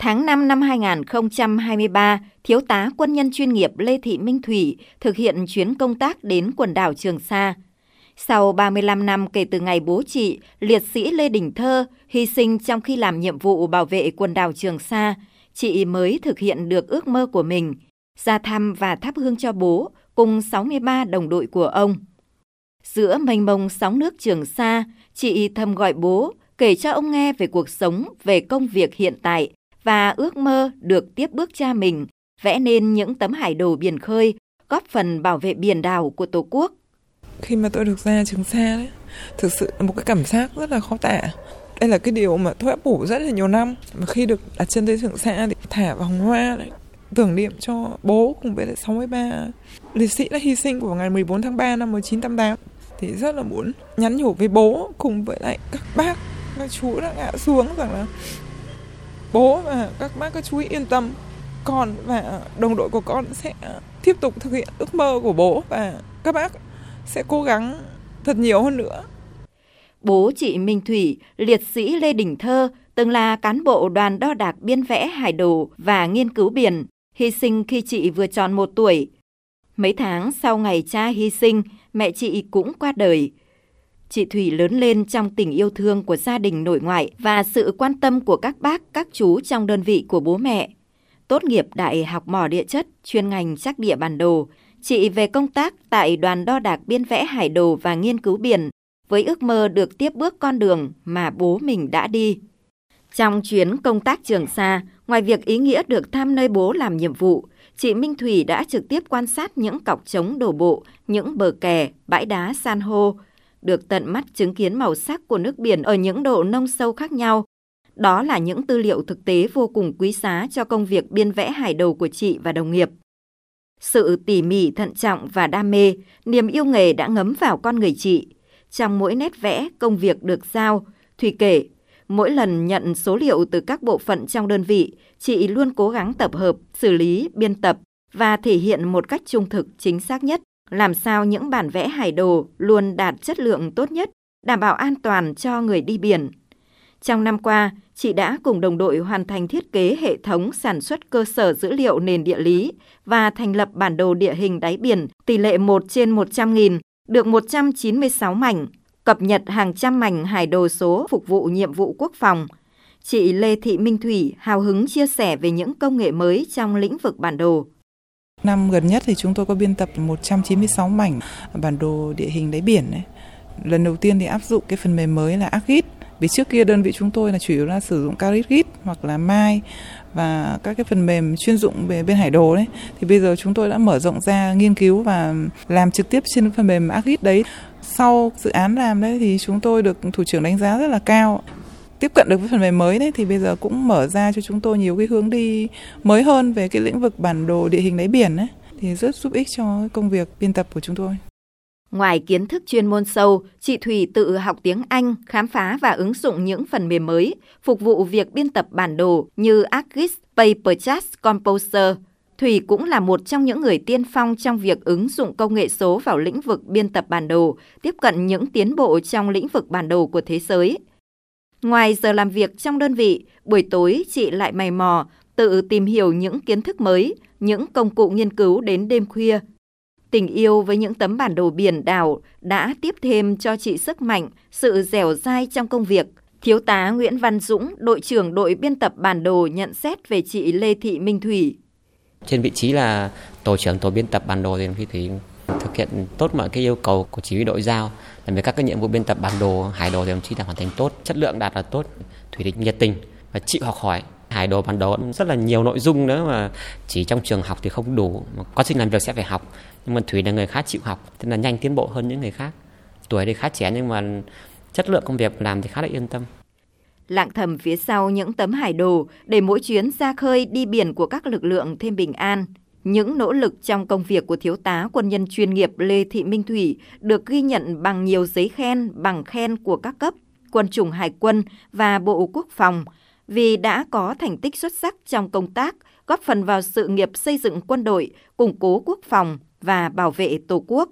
Tháng 5 năm 2023, Thiếu tá quân nhân chuyên nghiệp Lê Thị Minh Thủy thực hiện chuyến công tác đến quần đảo Trường Sa. Sau 35 năm kể từ ngày bố chị, liệt sĩ Lê Đình Thơ hy sinh trong khi làm nhiệm vụ bảo vệ quần đảo Trường Sa, chị mới thực hiện được ước mơ của mình, ra thăm và thắp hương cho bố cùng 63 đồng đội của ông. Giữa mênh mông sóng nước Trường Sa, chị thầm gọi bố, kể cho ông nghe về cuộc sống, về công việc hiện tại và ước mơ được tiếp bước cha mình, vẽ nên những tấm hải đồ biển khơi, góp phần bảo vệ biển đảo của Tổ quốc. Khi mà tôi được ra Trường Sa đấy, thực sự là một cái cảm giác rất là khó tả. Đây là cái điều mà tôi ấp ủ rất là nhiều năm. Mà khi được đặt chân tới Trường Sa thì thả vòng hoa đấy, tưởng niệm cho bố cùng với lại 63 liệt sĩ đã hy sinh của ngày 14 tháng 3 năm 1988 thì rất là muốn nhắn nhủ với bố cùng với lại các bác các chú đã ngã xuống rằng là bố và các bác các chú yên tâm con và đồng đội của con sẽ ờ, tiếp tục thực hiện ước mơ của bố và các bác sẽ cố gắng thật nhiều hơn nữa. Bố chị Minh Thủy, liệt sĩ Lê Đình Thơ, từng là cán bộ đoàn đo đạc biên vẽ hải đồ và nghiên cứu biển, hy sinh khi chị vừa tròn một tuổi. Mấy tháng sau ngày cha hy sinh, mẹ chị cũng qua đời. Chị Thủy lớn lên trong tình yêu thương của gia đình nội ngoại và sự quan tâm của các bác, các chú trong đơn vị của bố mẹ. Tốt nghiệp Đại học mỏ địa chất, chuyên ngành chắc địa bản đồ, chị về công tác tại đoàn đo đạc biên vẽ hải đồ và nghiên cứu biển với ước mơ được tiếp bước con đường mà bố mình đã đi. Trong chuyến công tác Trường Sa, ngoài việc ý nghĩa được thăm nơi bố làm nhiệm vụ, chị Minh Thủy đã trực tiếp quan sát những cọc trống đổ bộ, những bờ kè, bãi đá san hô, được tận mắt chứng kiến màu sắc của nước biển ở những độ nông sâu khác nhau. Đó là những tư liệu thực tế vô cùng quý giá cho công việc biên vẽ hải đồ của chị và đồng nghiệp. Sự tỉ mỉ, thận trọng và đam mê, niềm yêu nghề đã ngấm vào con người chị. Trong mỗi nét vẽ, công việc được giao, Thùy kể, mỗi lần nhận số liệu từ các bộ phận trong đơn vị, chị luôn cố gắng tập hợp, xử lý, biên tập và thể hiện một cách trung thực, chính xác nhất làm sao những bản vẽ hải đồ luôn đạt chất lượng tốt nhất, đảm bảo an toàn cho người đi biển. Trong năm qua, chị đã cùng đồng đội hoàn thành thiết kế hệ thống sản xuất cơ sở dữ liệu nền địa lý và thành lập bản đồ địa hình đáy biển tỷ lệ 1 trên 100 nghìn, được 196 mảnh, cập nhật hàng trăm mảnh hải đồ số phục vụ nhiệm vụ quốc phòng. Chị Lê Thị Minh Thủy hào hứng chia sẻ về những công nghệ mới trong lĩnh vực bản đồ. Năm gần nhất thì chúng tôi có biên tập 196 mảnh à, bản đồ địa hình đáy biển Ấy. Lần đầu tiên thì áp dụng cái phần mềm mới là ArcGIS. Vì trước kia đơn vị chúng tôi là chủ yếu là sử dụng CaritGIS hoặc là Mai và các cái phần mềm chuyên dụng về bên hải đồ đấy. Thì bây giờ chúng tôi đã mở rộng ra nghiên cứu và làm trực tiếp trên phần mềm ArcGIS đấy. Sau dự án làm đấy thì chúng tôi được thủ trưởng đánh giá rất là cao tiếp cận được với phần mềm mới đấy thì bây giờ cũng mở ra cho chúng tôi nhiều cái hướng đi mới hơn về cái lĩnh vực bản đồ địa hình đáy biển đấy thì rất giúp ích cho công việc biên tập của chúng tôi. Ngoài kiến thức chuyên môn sâu, chị Thủy tự học tiếng Anh, khám phá và ứng dụng những phần mềm mới, phục vụ việc biên tập bản đồ như ArcGIS PaperChat, Composer. Thủy cũng là một trong những người tiên phong trong việc ứng dụng công nghệ số vào lĩnh vực biên tập bản đồ, tiếp cận những tiến bộ trong lĩnh vực bản đồ của thế giới. Ngoài giờ làm việc trong đơn vị, buổi tối chị lại mày mò, tự tìm hiểu những kiến thức mới, những công cụ nghiên cứu đến đêm khuya. Tình yêu với những tấm bản đồ biển đảo đã tiếp thêm cho chị sức mạnh, sự dẻo dai trong công việc. Thiếu tá Nguyễn Văn Dũng, đội trưởng đội biên tập bản đồ nhận xét về chị Lê Thị Minh Thủy. Trên vị trí là tổ trưởng tổ biên tập bản đồ thì thực hiện tốt mọi cái yêu cầu của chỉ huy đội giao. Làm về các cái nhiệm vụ biên tập bản đồ, hải đồ thì đồng chí đã hoàn thành tốt, chất lượng đạt là tốt, thủy địch nhiệt tình và chịu học hỏi. Hải đồ bản đồ rất là nhiều nội dung nữa mà chỉ trong trường học thì không đủ, mà quá trình làm việc sẽ phải học. Nhưng mà thủy là người khá chịu học, tức là nhanh tiến bộ hơn những người khác. Tuổi thì khá trẻ nhưng mà chất lượng công việc làm thì khá là yên tâm. Lặng thầm phía sau những tấm hải đồ để mỗi chuyến ra khơi đi biển của các lực lượng thêm bình an những nỗ lực trong công việc của thiếu tá quân nhân chuyên nghiệp Lê Thị Minh Thủy được ghi nhận bằng nhiều giấy khen, bằng khen của các cấp, quân chủng hải quân và Bộ Quốc phòng vì đã có thành tích xuất sắc trong công tác, góp phần vào sự nghiệp xây dựng quân đội, củng cố quốc phòng và bảo vệ Tổ quốc.